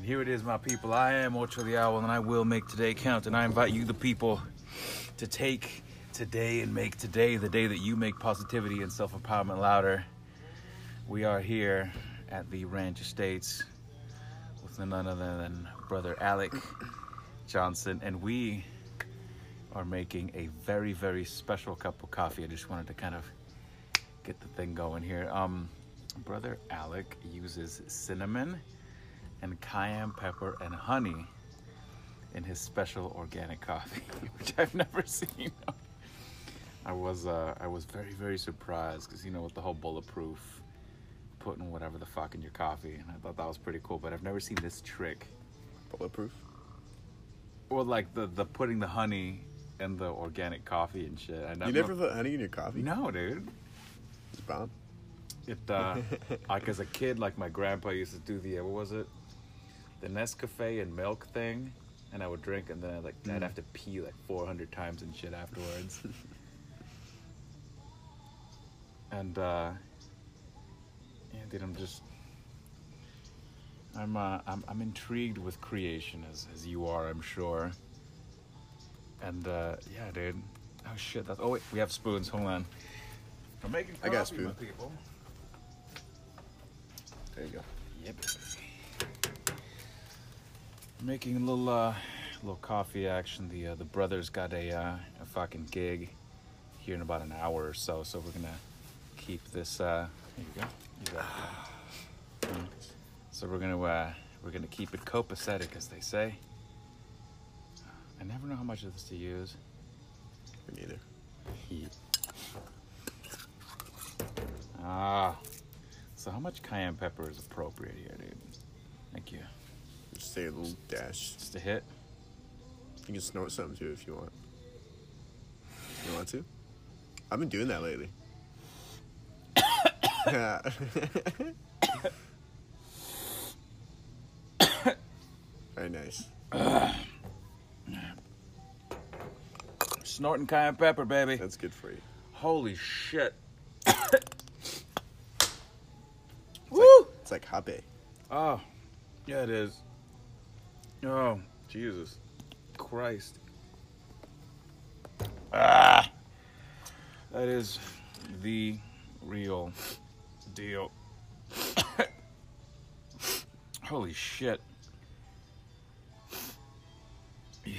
And here it is, my people. I am Ocho the Owl, and I will make today count. And I invite you, the people, to take today and make today the day that you make positivity and self empowerment louder. We are here at the Ranch Estates with none other than brother Alec Johnson, and we are making a very, very special cup of coffee. I just wanted to kind of get the thing going here. Um, brother Alec uses cinnamon and cayenne pepper and honey in his special organic coffee, which I've never seen. I was uh, I was very very surprised because you know with the whole bulletproof, putting whatever the fuck in your coffee, and I thought that was pretty cool. But I've never seen this trick. Bulletproof. Well, like the the putting the honey and the organic coffee and shit. I You never put honey in your coffee? No, dude. It's bomb. It uh, like as a kid, like my grandpa used to do the what was it, the Nescafe and milk thing, and I would drink, and then I'd, like I'd have to pee like 400 times and shit afterwards. and uh, yeah, dude, I'm just. I'm, uh, I'm I'm intrigued with creation as as you are, I'm sure. And uh, yeah, dude. Oh shit! That's oh wait, we have spoons. Hold on. I'm making I got my people. There you go. Yep. Making a little uh, little coffee action. The uh, the brothers got a uh, a fucking gig here in about an hour or so. So we're gonna keep this. Uh, here you go. You got it, yeah. Mm. So we're gonna uh, we're gonna keep it copacetic, as they say. I never know how much of this to use. Me neither. Ah. So how much cayenne pepper is appropriate here, dude? Thank you. Just say a little dash. Just a hit. You can snort something too if you want. You want to? I've been doing that lately. Very nice. Snorting cayenne pepper, baby. That's good for you. Holy shit. It's like, it's like hape. Oh, yeah, it is. Oh, Jesus Christ. Ah, that is the real deal. Holy shit. Yeah.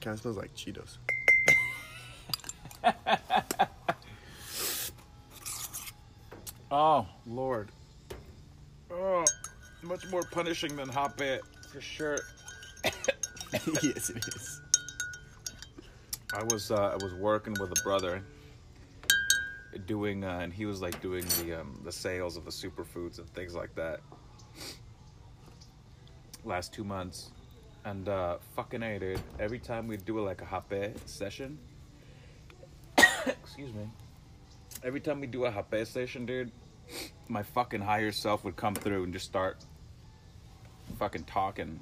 Kind of smells like Cheetos. Oh, Lord. Oh, much more punishing than hot bit, for sure. yes, it is. I was uh, I was working with a brother, doing uh, and he was like doing the um, the sales of the superfoods and things like that. Last two months, and uh, fucking a dude. Every time we do like a hape session, excuse me. Every time we do a hape session, dude, my fucking higher self would come through and just start fucking talking.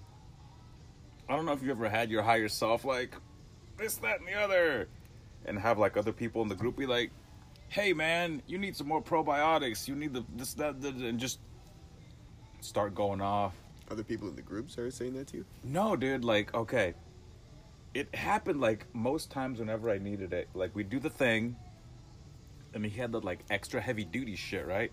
I don't know if you ever had your higher self like this, that, and the other, and have like other people in the group be like, "Hey, man, you need some more probiotics. You need the this, that, that," and just start going off. Other people in the group started saying that to you? No, dude, like, okay. It happened like most times whenever I needed it. Like we do the thing, and he had the like extra heavy duty shit, right?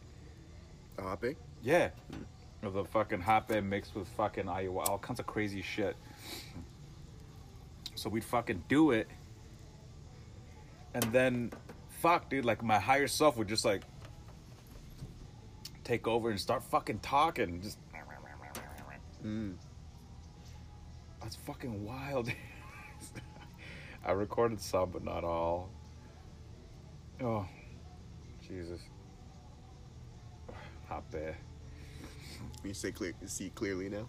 A hape? Yeah. Hmm. Of the fucking hape mixed with fucking ayahuasca, all kinds of crazy shit. So we'd fucking do it. And then, fuck, dude, like my higher self would just like take over and start fucking talking. Just. Mm. That's fucking wild. I recorded some, but not all. Oh, Jesus. Hot bear. Can you say clear, see clearly now?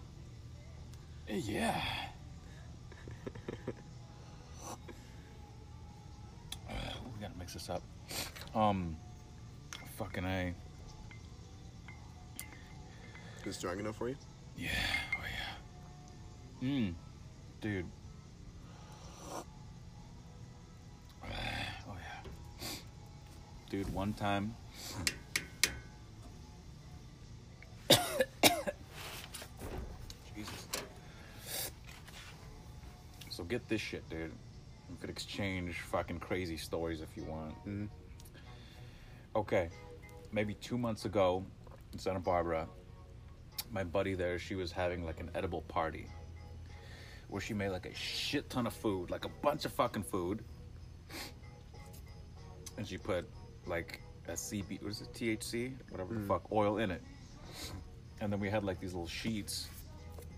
Yeah. Uh, we gotta mix this up. Um, fucking a. Is it strong enough for you? Yeah. Oh yeah. Mmm, dude. Oh yeah. Dude, one time. Get this shit, dude. We could exchange fucking crazy stories if you want. Mhm. Okay, maybe two months ago in Santa Barbara, my buddy there, she was having like an edible party where she made like a shit ton of food, like a bunch of fucking food, and she put like a CB, what is it, THC, whatever the fuck, oil in it, and then we had like these little sheets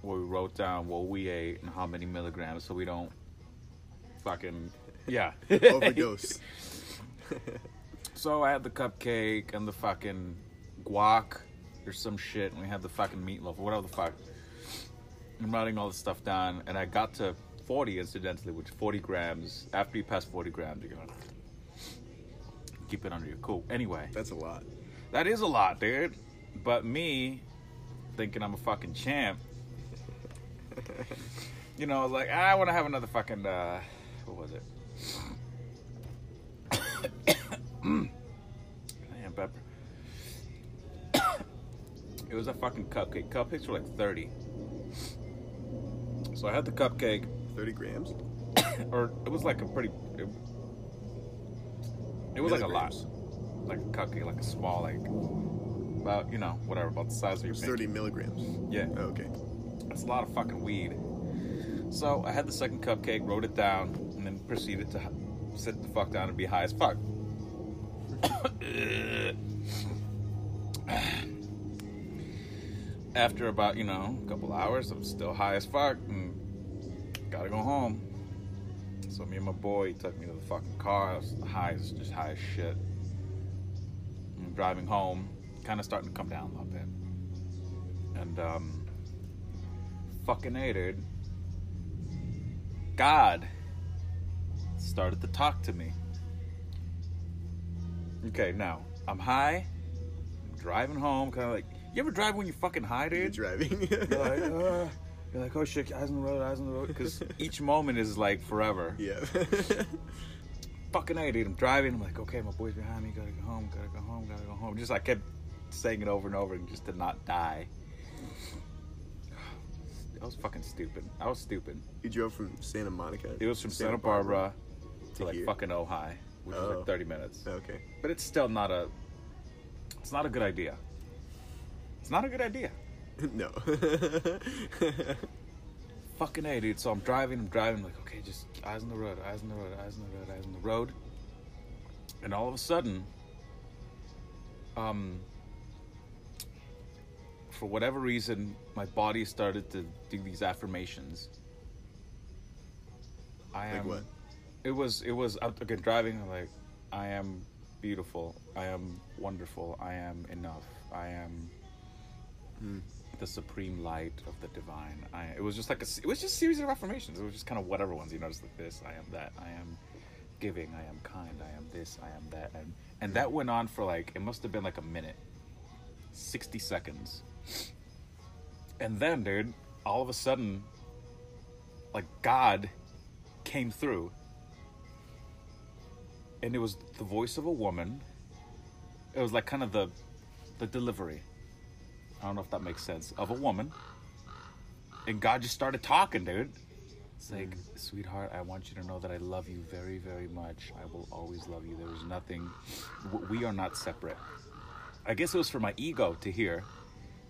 where we wrote down what we ate and how many milligrams, so we don't fucking yeah Overdose. So I had the cupcake and the fucking guac or some shit, and we had the fucking meatloaf or whatever the fuck. I'm writing all this stuff down, and I got to 40 incidentally, which 40 grams. After you pass 40 grams, you're gonna keep it under your cool. Anyway, That's a lot. that is a lot, dude. But me, thinking I'm a fucking champ, you know, I was like, "Ah, I want to have another fucking, uh, what was it? Damn, pepper. it was a fucking cupcake. Cupcakes were like 30. So I had the cupcake, 30 grams? or it was like a pretty, it, it was like a lot. Like a cupcake, like a small, like, about, you know, whatever, about the size of your It's pinky. 30 milligrams. Yeah. Oh, okay. That's a lot of fucking weed. So I had the second cupcake, wrote it down, and then proceeded to sit the fuck down and be high as fuck. After about, you know, a couple hours, I'm still high as fuck and gotta go home. So me and my boy took me to the fucking car. I was high as just high as shit. I'm driving home, kind of starting to come down a little bit. And um fucking A, dude. God started to talk to me. Okay, now I'm high, I'm driving home, kind of like you ever drive when you're fucking high, You're dude? driving. You're like, uh, you're like, oh shit, eyes on the road, eyes on the road, because each moment is like forever. yeah. Fucking A, dude. I'm driving. I'm like, okay, my boy's behind me. Gotta go home. Gotta go home. Gotta go home. Just I kept saying it over and over, and just to not die. I was fucking stupid. I was stupid. you drove from Santa Monica. It was from to Santa Barbara to to like here. fucking Ojai, which is Oh. like 30 minutes. Okay. But it's still not a. It's not a good idea. It's not a good idea. no. Fucking A, dude. So I'm driving, I'm driving, like, okay, just eyes on the road, eyes on the road, eyes on the road, eyes on the road. And all of a sudden, um, for whatever reason, my body started to do these affirmations. I Like am. what? It was. It was. I'm again driving. Like, I am beautiful. I am wonderful. I am enough. I am hmm. the supreme light of the divine. I, it was just like a, it was just a series of affirmations. It was just kind of whatever ones, you notice like this. I am that. I am giving. I am kind. I am this. I am that. And and that went on for like it must have been like a minute, sixty seconds. And then, dude, all of a sudden, like God came through, and it was the voice of a woman. It was like kind of the the delivery. I don't know if that makes sense. Of a woman. And God just started talking, dude. It's like, mm. sweetheart, I want you to know that I love you very, very much. I will always love you. There is nothing, we are not separate. I guess it was for my ego to hear,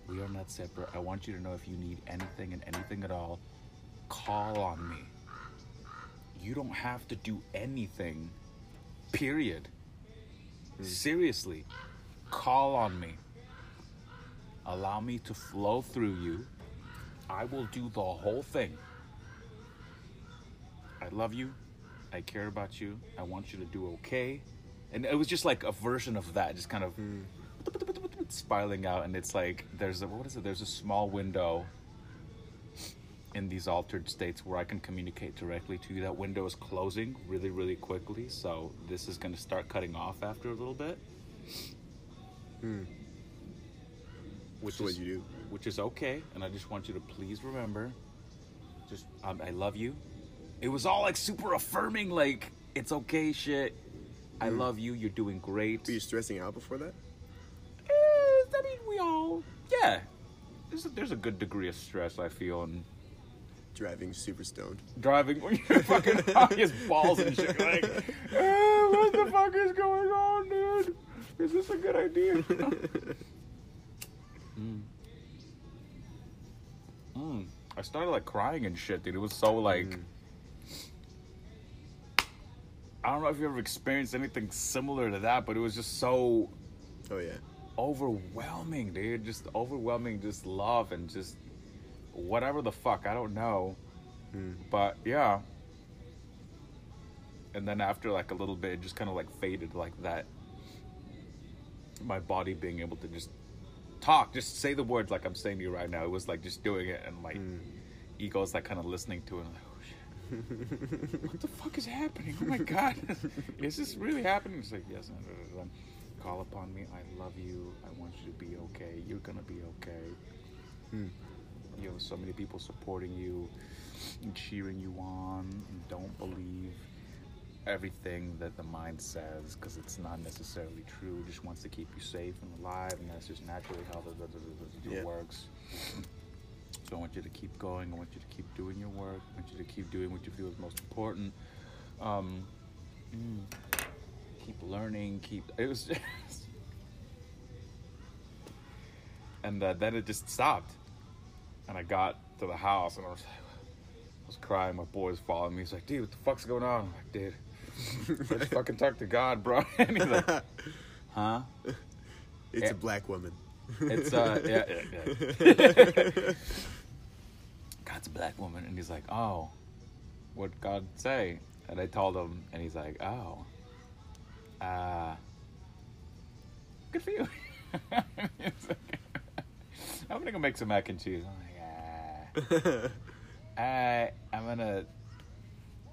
we are not separate. I want you to know if you need anything and anything at all, call on me. You don't have to do anything, period. Hmm. Seriously, call on me. Allow me to flow through you. I will do the whole thing. I love you. I care about you. I want you to do okay. And it was just like a version of that, just kind of hmm. Spiraling out. And it's like there's a what is it? There's a small window in these altered states where I can communicate directly to you. That window is closing really, really quickly. So this is going to start cutting off after a little bit. Which That's what is you do. which is okay. And I just want you to please remember, just um, I love you. It was all like super affirming, like it's okay, shit. I love you. You're doing great. Were you stressing out before that? I mean, we all, yeah. There's a, there's a good degree of stress I feel, and driving super stoned. driving when you're fucking high as balls and shit. Like, "Eh, what the fuck is going on, dude? Is this a good idea? mm. Mm. I started like crying and shit, dude. It was so like. Mm. I don't know if you ever experienced anything similar to that, but it was just so Oh yeah. Overwhelming, dude. Just overwhelming, just love and just whatever the fuck. I don't know. Mm. But yeah. And then after like a little bit, it just kind of like faded like that. My body being able to just talk, just say the words like I'm saying to you right now. It was like just doing it, and like Mm. ego is like kind of listening to it. Like, oh shit, what the fuck is happening? Oh my god, is this really happening? It's like yes. Call upon me. I love you. I want you to be okay. You're gonna be okay. Mm. You have so many people supporting you and cheering you on. Don't believe everything that the mind says because it's not necessarily true. It just wants to keep you safe and alive, and that's just naturally how the, the, the, the, the Yeah. works. So I want you to keep going. I want you to keep doing your work. I want you to keep doing what you feel is most important. Um, mm, keep learning. Keep. It was just. And uh, then it just stopped. And I got to the house and I was, I was crying. My boy's following me. He's like, dude, what the fuck's going on? I'm like, dude, let's fucking talk to God, bro. And he's like, huh? it's a black woman. It's uh yeah, yeah, yeah. God's a black woman and he's like, Oh, what'd God say? And I told him and he's like, Oh. Uh good for you. I'm gonna go make some mac and cheese. I'm like, ah. I I'm gonna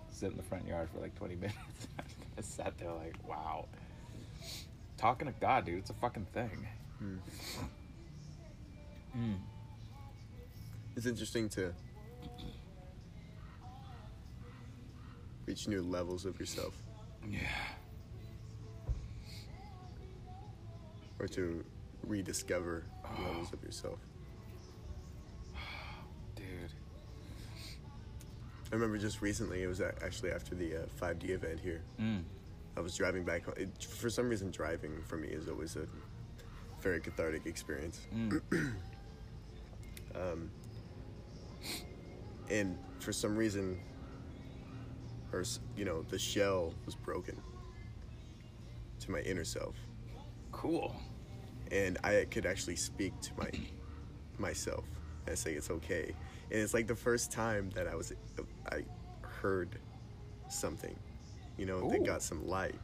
sit in the front yard for like 20 minutes. I sat there like, wow. Talking to God, dude, it's a fucking thing. Mm. Mm. It's interesting to reach new levels of yourself Yeah. Or to rediscover levels of yourself. Dude. I remember just recently, it was actually after the uh, 5D event here. Mm. I was driving back home. It, for some reason, driving for me is always a very cathartic experience. Mm. Um, and for some reason, or you know, the shell was broken to my inner self, Cool. And I could actually speak to my myself and say it's okay. And it's like the first time that I was I heard something, you know, that Ooh. got some light.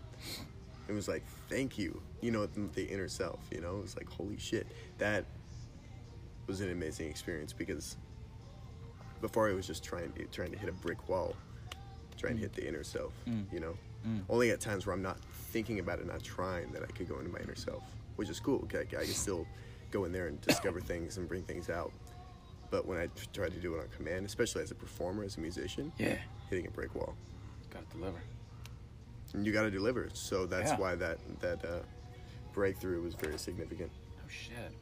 It was like, thank you, you know, the inner self, you know, it was like, holy shit, that was an amazing experience because before I was just trying to trying to hit a brick wall, trying to hit the inner self, Mm. you know. Mm. Only at times where I'm not thinking about it, not trying, that I could go into my inner self, which is cool. Okay, I can still go in there and discover things and bring things out. But when I try to do it on command, especially as a performer, as a musician, Yeah. hitting a brick wall, Gotta deliver. and you got to deliver. So that's Yeah. why that that uh, breakthrough was very significant. Oh shit.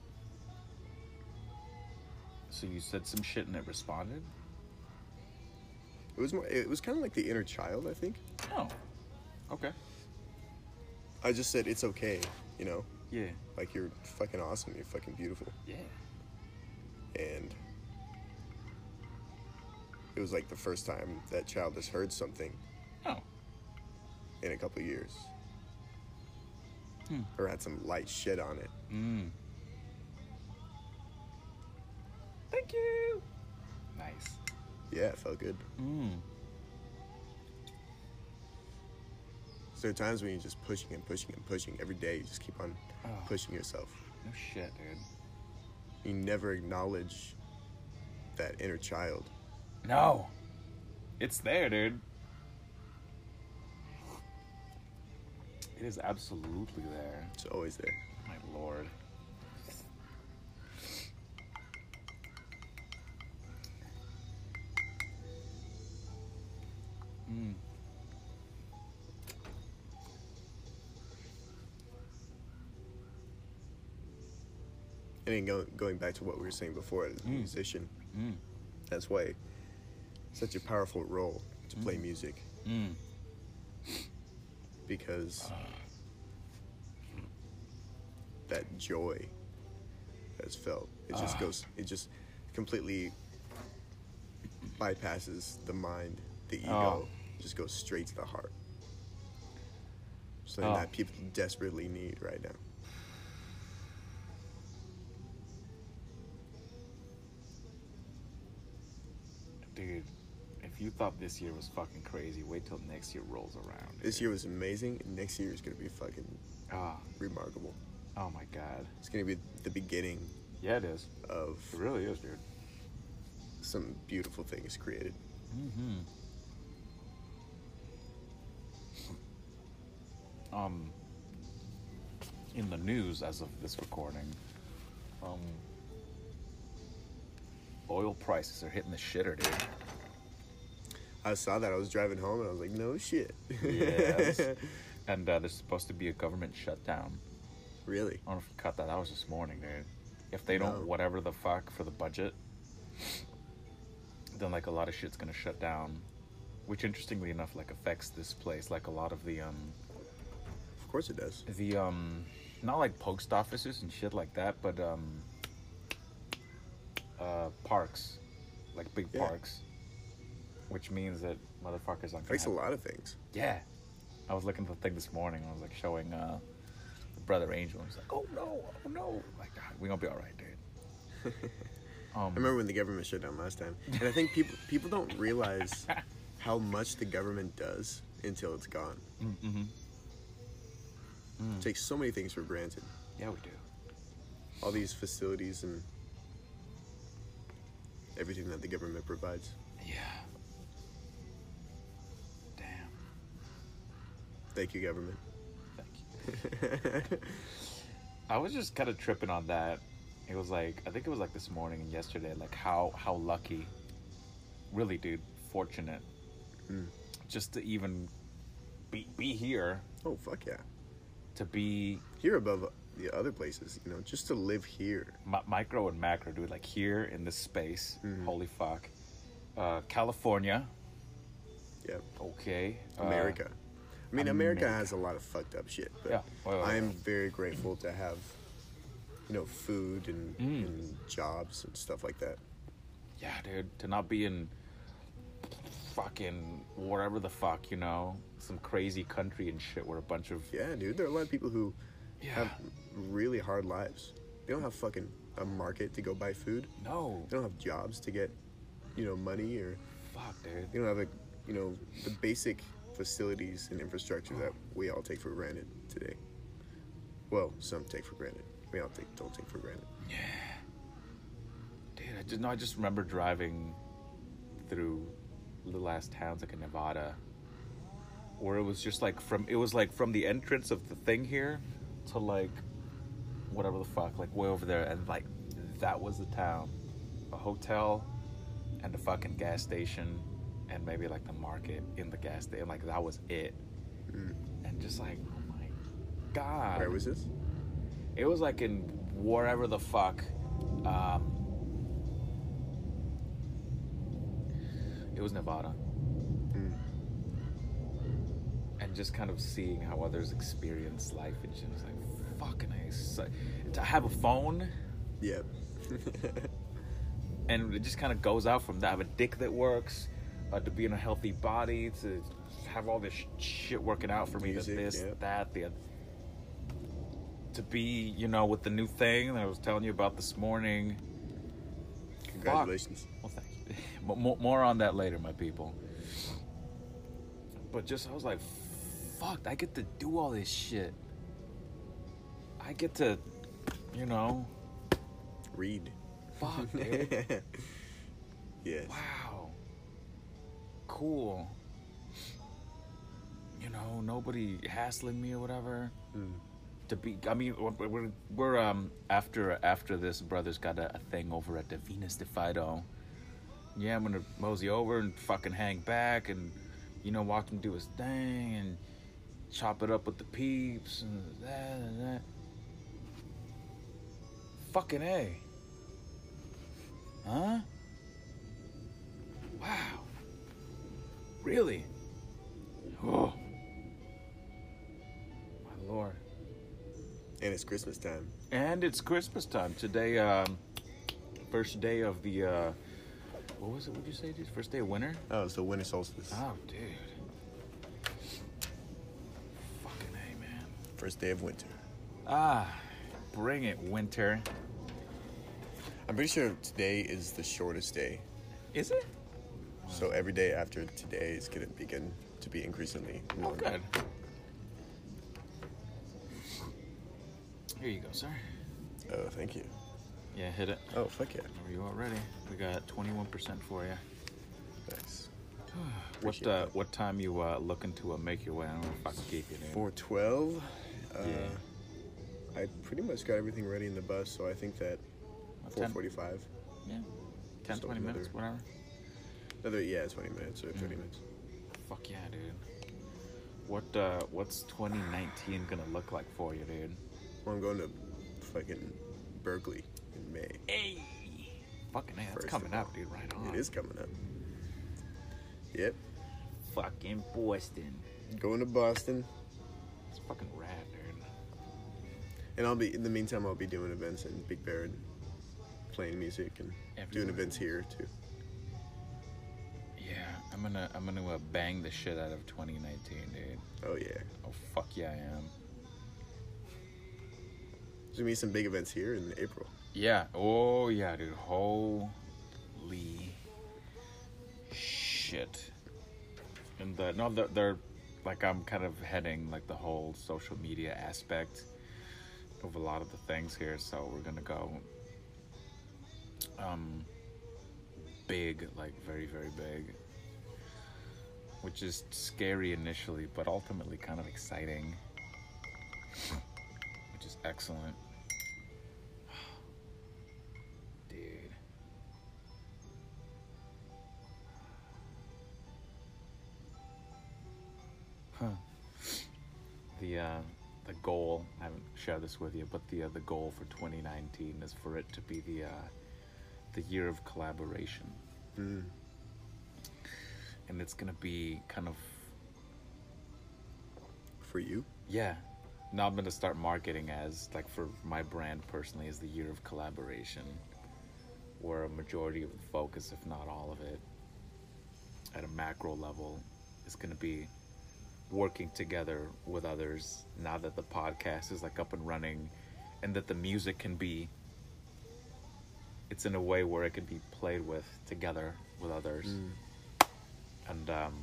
So you said some shit and it responded? It was more. It was kind of like the inner child. I think. Oh. Okay. I just said it's okay. You know, Yeah. like you're fucking awesome. You're fucking beautiful. Yeah. and it was like the first time that child has heard something Oh. in a couple years Hmm. or had some light shit on it Mm. Thank you. Nice. yeah it felt good Mm. So there are times when you're just pushing and pushing and pushing every day you just keep on Oh. pushing yourself No shit, dude. you never acknowledge that inner child No. It's there, dude. It is absolutely there. it's always there My lord. Mm. And then go, going back to what we were saying before as a Mm. musician Mm. that's why such a powerful role to play music Mm. because that joy that's felt it just Ah. goes it just completely bypasses the mind the ego Oh. just goes straight to the heart something Oh. that people desperately need right now if you thought this year was fucking crazy, wait till next year rolls around. this year was amazing and next year is to be fucking Ah, remarkable oh my god. it's to be the beginning Yeah, it is. of It really is, dude. some beautiful things created Mm-hmm. Um, in the news as of this recording, um, oil prices are hitting the shitter, dude. I saw that i was driving home and i was like no shit Yes. and uh, there's supposed to be a government shutdown. really I don't know if you caught that. That was this morning, dude. If they don't No. whatever the fuck for the budget, then like a lot of shit's gonna shut down. Which interestingly enough, like affects this place. Like a lot of the um of course it does the um not like post offices and shit like that, but um uh parks. Like big Yeah. parks. Which means that motherfuckers aren't affects a lot of things yeah. I was looking at the thing this morning. I was like showing uh, brother Angel. He's like, "Oh no, oh no!" Like, "Ah, we gonna be all right, dude. Um, I remember when the government shut down last time, and I think people people don't realize how much the government does until it's gone. Mm-hmm. Takes so many things for granted. Yeah, we do. All these facilities and everything that the government provides. Yeah. Thank you, government. Thank you. I was just kind of tripping on that. It was like I think it was like this morning and yesterday. Like how how lucky, really, dude, fortunate, Mm. just to even be be here, oh fuck yeah! to be Here above the other places, you know, just to live here. mi- micro and macro, dude. Like here in this space, Mhm. holy fuck. Uh, California, Yeah, okay. Uh, America. I mean, America, America. has a lot of fucked up shit, but Yeah, well, well, I am well. very grateful to have, you know, food and, Mm. and jobs and stuff like that. yeah, dude, to not be in fucking whatever the fuck, you know, some crazy country and shit where a bunch of Yeah, dude, there are a lot of people who yeah, have really hard lives. They don't have fucking a market to go buy food. no, They don't have jobs to get, you know, money or fuck, dude. they don't have a, you know, the basic facilities and infrastructure that we all take for granted today. Well, some take for granted. We all take, don't take for granted. Yeah. Dude, I just no, I just remember driving through little ass towns like in Nevada, where it was just like from it was like from the entrance of the thing here to like whatever the fuck, like way over there, and like that was the town, a hotel, and a fucking gas station, and maybe like the market in the gas station, like that was it, Mm. and just like oh my god, Where was this? it was like in wherever the fuck. Um, it was Nevada. Mm. And just kind of seeing how others experience life and shit. It's like, fucking. So, to have a phone Yep. and it just kind of goes out from that. I have a dick that works, uh, to be in a healthy body, to have all this shit working out for me, Music, this, yeah. that, the other. To be, you know, with the new thing that I was telling you about this morning. Congratulations. Well, thank you. But more, more on that later, my people. But just, I was like, fuck, I get to do all this shit. I get to, you know, Read. fuck, dude. yes. Wow. Cool. You know, nobody hassling me or whatever. Mm. To be, I mean, we're, we're, um after after this, brother's got a, a thing over at the Venus de Fido. Yeah, I'm gonna mosey over and fucking hang back and, you know, watch him do his thing and chop it up with the peeps and that and that. Fucking a. Huh? Wow. Really? Oh. My lord. And it's Christmas time. And it's Christmas time. Today, um, first day of the, uh, what was it? Did you say, dude? First day of winter? Oh, it's the winter solstice. Oh, dude. Fucking A, man. First day of winter. Ah, bring it, winter. I'm pretty sure today is the shortest day. Is it? So every day after today is going to begin to be increasingly Oh, good. Here you go, sir. Oh, thank you. Yeah, hit it. Oh, fuck yeah. Are you all ready? We got 21% for you. Thanks. What uh, what time you uh, looking to uh, make your way? I don't know if I can keep you, dude. 412. Uh, Yeah. I pretty much got everything ready in the bus, so I think that Uh, 10 445. Yeah. 10, 20 minutes, whatever. Another, yeah, 20 minutes or 30 Mm. minutes. Fuck yeah, dude. What uh, what's 2019 gonna look like for you, dude? Well, I'm going to fucking Berklee in May. Hey, fucking hey, that's First coming of up, dude. Right on. It is coming up. Yep. fucking Boston. Going to Boston. It's fucking rad, dude. And I'll be, in the meantime, I'll be doing events in Big Bear and playing music and doing Everywhere. events here too. I'm gonna I'm gonna uh, bang the shit out of 2019, dude. Oh, yeah. Oh fuck yeah, I am. There's gonna be some big events here in April. Yeah. Oh yeah, dude. Holy shit. And the no, they're, they're like I'm kind of heading like the whole social media aspect of a lot of the things here. So we're gonna go um big, like very very big, which is scary initially, but ultimately kind of exciting, which is excellent. Dude. Huh. The uh, the goal I haven't shared this with you, but the uh, the goal for 2019 is for it to be the uh, the year of collaboration, Mm. And it's gonna be kind of For you? yeah. Now I'm gonna start marketing as like for my brand personally as the year of collaboration, where a majority of the focus, if not all of it, at a macro level, is gonna be working together with others. Now that the podcast is like up and running, and that the music can be, it's in a way where it can be played with together with others, mm. And um,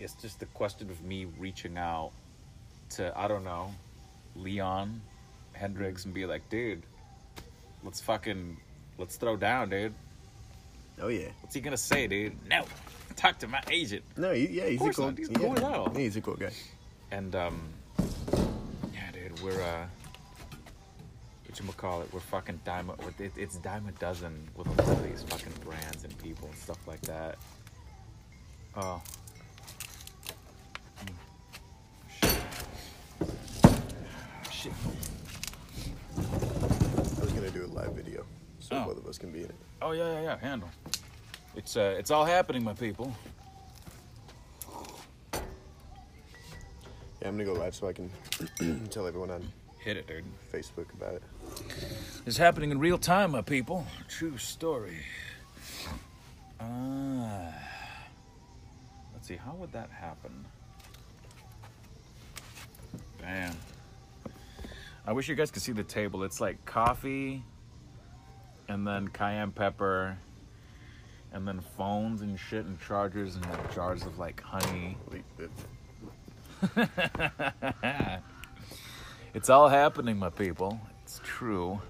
it's just the question of me reaching out to I don't know, Leon Hendrix and be like, dude, let's fucking let's throw down, dude. Oh yeah. What's he gonna say, dude? No, talk to my agent. No, he, yeah, he's a cool. not. He's cool. Yeah, he's a cool guy. And um, yeah, dude, we're uh, what you call it? We're fucking dime. It, it's dime a dozen with a lot of these fucking brands and people and stuff like that. Oh. Mm. Shit. Shit. I was gonna do a live video, so Oh. both of us can be in it. Oh yeah, yeah, yeah. Handle. It's uh, it's all happening, my people. Yeah, I'm gonna go live so I can tell everyone on Hit it, dude. Facebook about it. It's happening in real time, my people. True story. Ah. Let's see, how would that happen? Bam. I wish you guys could see the table. It's like coffee, and then cayenne pepper, and then phones and shit and chargers and like jars of like honey. It's all happening, my people. It's true.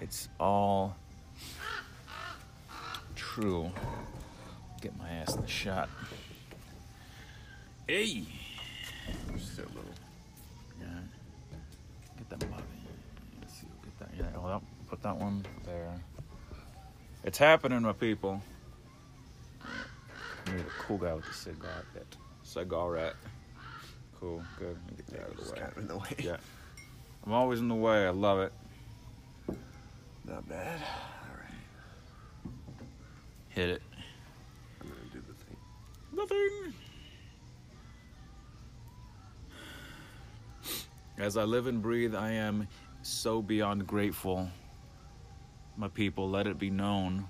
It's all true. Get my ass in the shot. Hey! Just a little. Yeah. Get that mug. Let's see. Get that. Yeah. Hold up. Put that one there. It's happening, my people. You're the cool guy with the cigar. Bit. Cigarette. Cool. Good. Let me get that out of the way. kind of in the way. Yeah. I'm always in the way. I love it. Not bad. All right. Hit it. I'm gonna do the thing. nothing. As I live and breathe, I am so beyond grateful. My people, let it be known.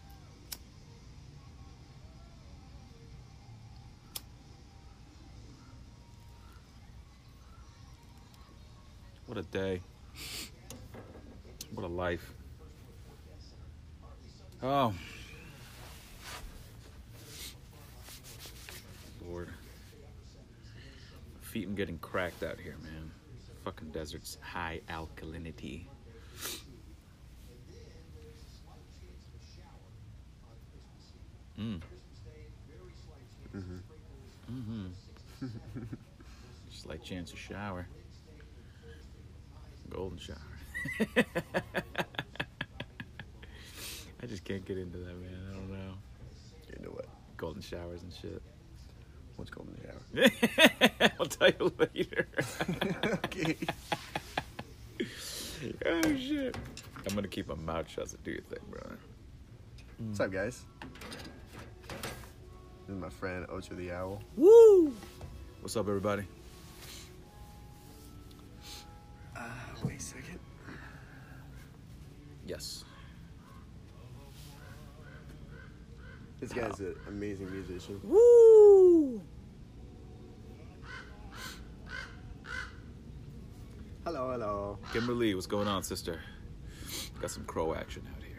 What a day. What a life. Oh. Lord. Feet am getting cracked out here, man. Fucking desert's high alkalinity. Mm. Mm-hmm. Slight chance of shower. Golden shower. I just can't get into that, man. I don't know. You know what? Golden showers and shit. What's golden shower? I'll tell you later. okay. oh shit. I'm gonna keep my mouth shut, so do your thing, brother. What's up, guys? This is my friend Ocho the Owl. Woo! What's up, everybody? Uh, wait a second. Yes. This guy's an amazing musician. Woo! Hello, hello. Kimberly, what's going on, sister? Got some crow action out here.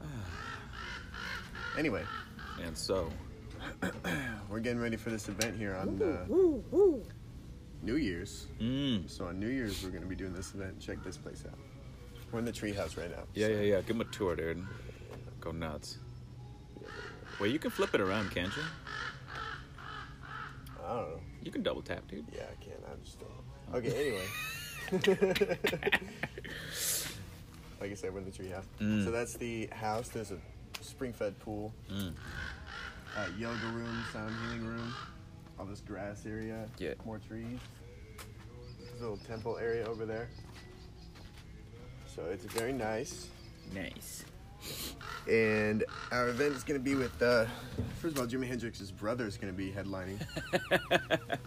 Anyway, And so, we're getting ready for this event here on uh, New Year's. mm, So on New Year's, we're gonna be doing this event. Check this place out. We're in the treehouse right now. yeah, so- yeah, yeah. Give him a tour, dude. Go nuts. Wait, you can flip it around, can't you? I don't know. You can double tap, dude. Yeah, I can. I just don't. Okay, anyway. like I said, we're in the treehouse. Mm. So that's the house. There's a spring-fed pool, Mm. uh, yoga room, sound healing room, all this grass area, Yeah. more trees. This little temple area over there. So it's very nice. Nice. And our event is going to be with, uh, first of all, Jimi Hendrix's brother is going to be headlining.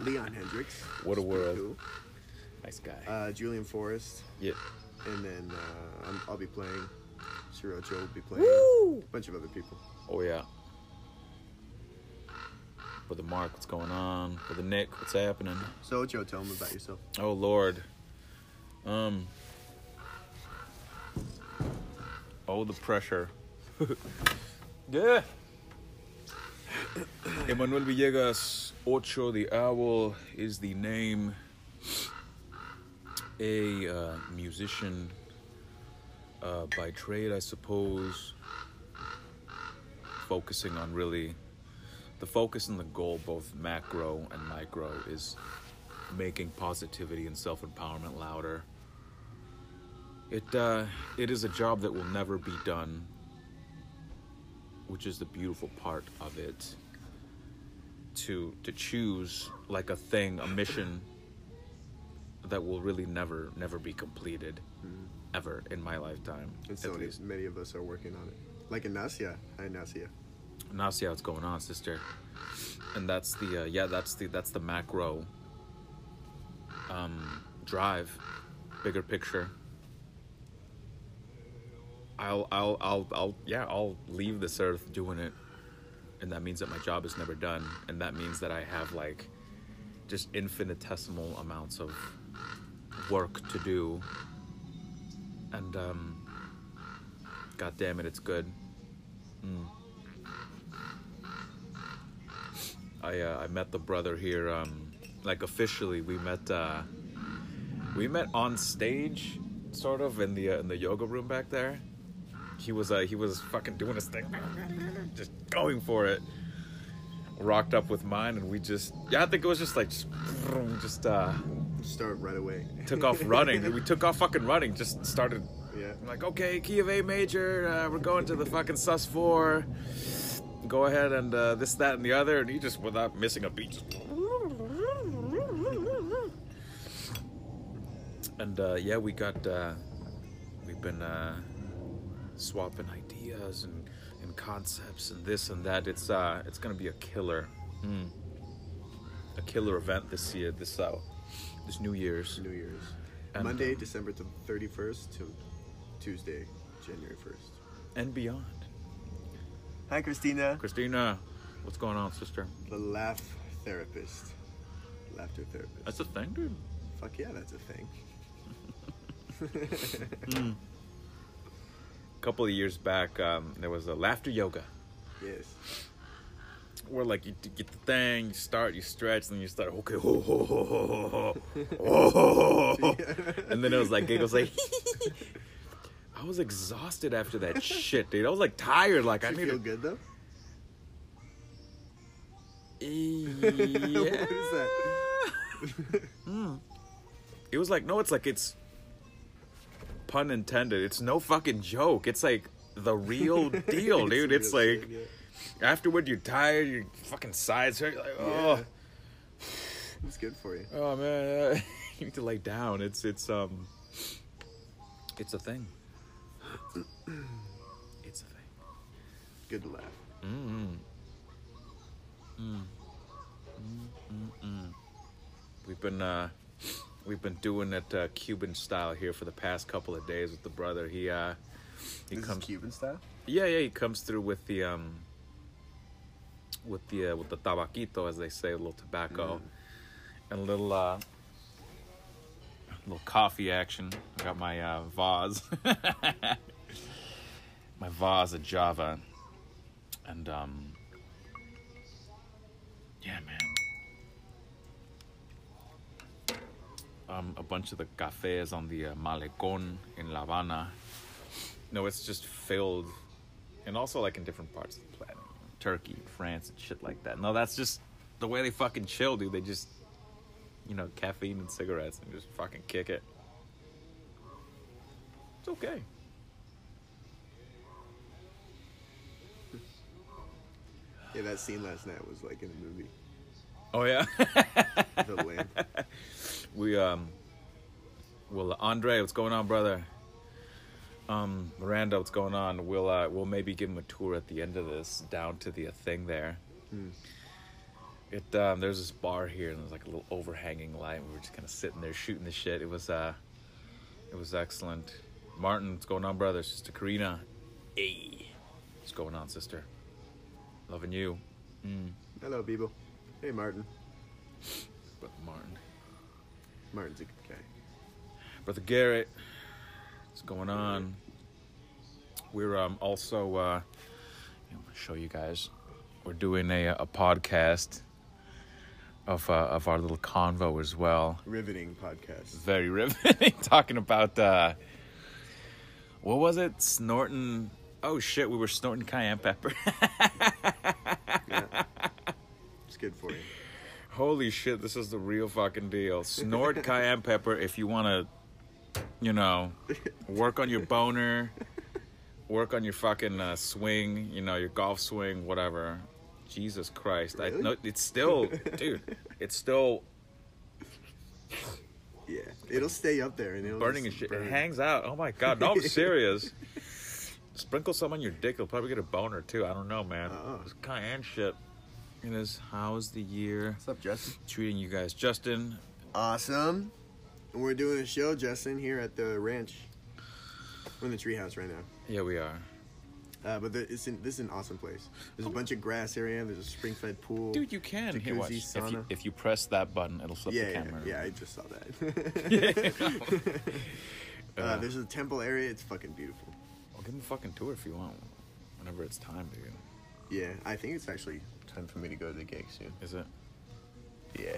Leon Hendrix. What a world. Nice guy. Uh, Julian Forrest. yeah. And then uh, I'm, I'll be playing. Shirocho will be playing. Woo! A bunch of other people. Oh yeah. Brother Mark, what's going on? Brother Nick, what's happening? So, Ocho, tell them about yourself. Oh Lord. Um. Oh, the pressure. yeah. Emmanuel Villegas, Ocho the Owl is the name. A uh, musician uh, by trade, I suppose. Focusing on really the focus and the goal, both macro and micro, is making positivity and self empowerment louder. It uh, it is a job that will never be done, which is the beautiful part of it. To to choose like a thing, a mission that will really never never be completed, ever in my lifetime. And so many, many of us are working on it. Like Inacia. Hi, Inacia. now see how it's going on sister and that's the uh, yeah that's the that's the macro um drive bigger picture i'll i'll i'll i'll yeah i'll leave this earth doing it and that means that my job is never done and that means that i have like just infinitesimal amounts of work to do and um god damn it it's good mm. I uh, I met the brother here. Um, like officially, we met. Uh, we met on stage, sort of in the uh, in the yoga room back there. He was uh, he was fucking doing his thing, just going for it. Rocked up with mine, and we just yeah, I think it was just like just, just uh, Start right away. took off running. we took off fucking running. Just started Yeah. I'm like, okay, key of A major, uh, we're going to the fucking sus four. Go ahead and uh, this, that, and the other, and he just without missing a beat. Just... And uh, yeah, we got, uh, we've been uh, swapping ideas and, and concepts and this and that. It's uh, it's gonna be a killer, mm, a killer event this year. This uh, this New Year's. New Year's. And, Monday, um, December thirty first to Tuesday, January first. and beyond. Hi, Christina. Christina, what's going on, sister? The laugh therapist. Laughter therapist. That's a thing, dude. Fuck yeah, that's a thing. A couple of years back, um, there was a laughter yoga. Yes. Where like you get the thing, you start, you stretch, and you start okay, and then it was like giggles like. I was exhausted after that shit, dude. I was like tired. Like Did I need. Feel good though. Yeah. what is that? mm. It was like no, it's like it's pun intended. It's no fucking joke. It's like the real deal, dude. It's real like shit, yeah. afterward you're tired, your fucking sides hurt. You're like oh, Yeah. It's good for you. oh man, uh, you need to lay down. It's it's um, it's a thing. It's a thing. Good to laugh. Mm. Mm. Mm. Mm. We've been uh, we've been doing it uh, Cuban style here for the past couple of days with the brother. He uh, he This comes. is Cuban style. Yeah, yeah, he comes through with the um, with the uh, with the tabaquito, as they say, a little tobacco, and a little uh, little coffee action. I got my uh, vase, my vase of Java, and um, yeah, man. Um, a bunch of the cafes on the uh, Malecon in La Habana. No, it's just filled, and also like in different parts of the planet, Turkey, France, and shit like that. No, that's just the way they fucking chill, dude. They just, you know, caffeine and cigarettes and just fucking kick it. It's okay. Yeah, that scene last night was like in a movie. Oh yeah. The lamp. we um. Well, Andre, what's going on, brother? Um, Miranda, what's going on? We'll uh, we'll maybe give him a tour at the end of this, down to the uh, thing there. Hmm. It um, there's this bar here, and there's like a little overhanging light. We were just kind of sitting there shooting the shit. It was uh, it was excellent. Martin, what's going on, brother? Sister Karina, hey, what's going on, sister? Loving you, mm. Hello, Bebo. Hey, Martin. brother Martin, Martin's a good guy. brother Garrett, what's going on? We're um also uh, show you guys. We're doing a a podcast of uh, of our little convo as well. Riveting podcast. very riveting talking about uh what was it snorting oh shit we were snorting cayenne pepper Yeah. it's good for you. Holy shit this is the real fucking deal snort cayenne pepper if you want to you know work on your boner work on your fucking uh, swing you know your golf swing whatever jesus christ i Really? no it's still dude it's still Yeah, it'll stay up there and it'll burning and shit. burn. It hangs out. Oh my god, no, I'm serious. Sprinkle some on your dick, you'll probably get a boner too. I don't know, man. Uh-uh. It's cayenne shit. It is. How's the year What's up, Justin? treating you guys, Justin? Awesome. And we're doing a show, Justin, here at the ranch. We're in the treehouse right now. Yeah, we are. Uh, but the, it's in, this is an awesome place. There's a bunch of grass area. There's a spring-fed pool. Dude, you can. Here, watch. If you, if you press that button, it'll flip yeah, the yeah, camera. yeah, I just saw that. uh, Uh, there's a temple area. It's fucking beautiful. I'll give him a fucking tour if you want. Whenever it's time, dude. Yeah, I think it's actually time for me to go to the gig soon. Is it? Yeah.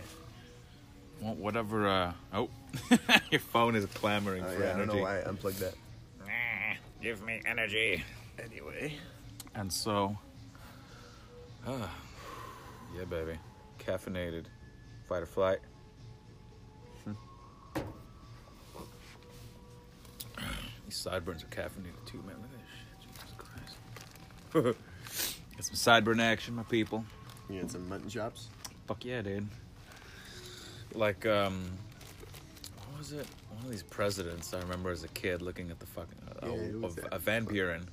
Well, whatever. Uh, oh, your phone is clamoring Oh, for yeah, I don't energy. know why I unplugged that. Nah, give me energy. Anyway. And so, ah, yeah, baby, caffeinated, fight or flight. These sideburns are caffeinated too, man. Look at this shit, Jesus Christ. Get some sideburn action, my people. You had some mutton chops? Fuck yeah, dude. Like, um, what was it? One of these presidents I remember as a kid looking at the fucking uh, Yeah, was of- that? uh, Van Buren.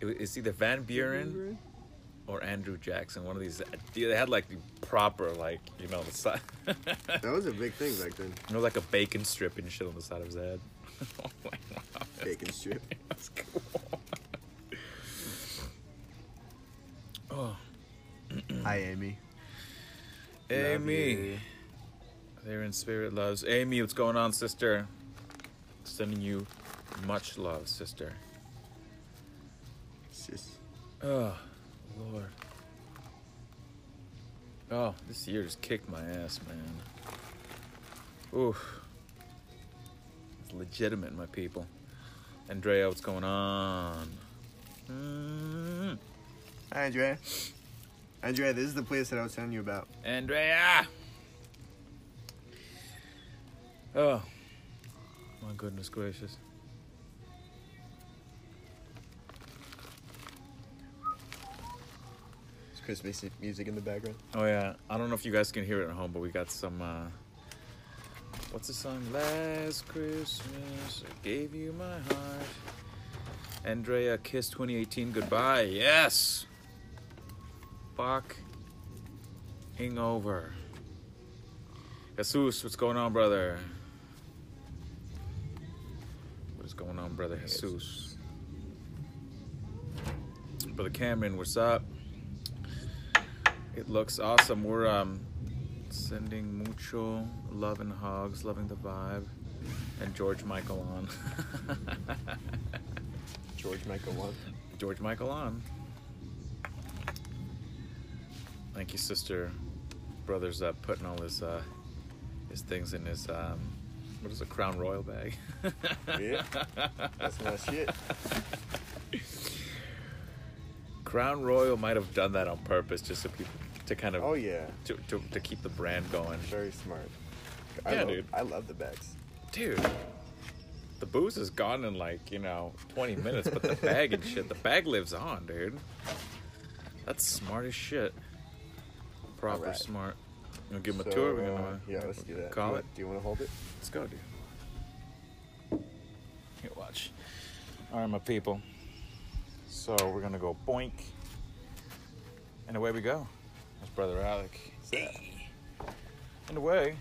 It, it's either Van Buren or Andrew Jackson. One of these. They had like the proper like you know the side. That was a big thing back then. It was like a bacon strip and shit on the side of his head. oh my god. Bacon strip. That's cool. Oh, Hi, Amy. Amy. There in spirit loves. Amy, what's going on, sister? Sending you much love, sister. It's just Oh, Lord. Oh, this year just kicked my ass, man. Oof. It's legitimate, my people. Andrea, what's going on? Mm. Hi, Andrea. Andrea, this is the place that I was telling you about. Andrea! Oh, my goodness gracious. There's Christmas music in the background. Oh yeah, I don't know if you guys can hear it at home, but we got some. uh What's the song? Last Christmas, I gave you my heart. Andrea, Kiss 2018, goodbye. Yes. Fuck. over. Jesus, what's going on, brother? What is going on, brother Jesus? Brother Cameron, what's up? It looks awesome. We're um sending mucho love and hugs, loving the vibe, and George Michael on. George Michael on. George Michael on. Thank you, sister. Brother's uh, putting all his uh, his things in his um, what is a Crown Royal bag. Yeah, that's my shit. Crown Royal might have done that on purpose, just so people to kind of Oh yeah, to, to, to keep the brand going. very smart. I Yeah, love, dude. I love the bags. Dude, the booze is gone in like, you know, 20 minutes, but the bag and shit, the bag lives on, dude. That's smart as shit. Proper Alright. smart. You gonna give him a tour? We're uh, gonna yeah, let's do that. Call do you, it? Do you want to hold it? Let's go, dude. Here, watch. All right, my people. So we're gonna go boink, and away we go. That's brother Alec. Yeah. And away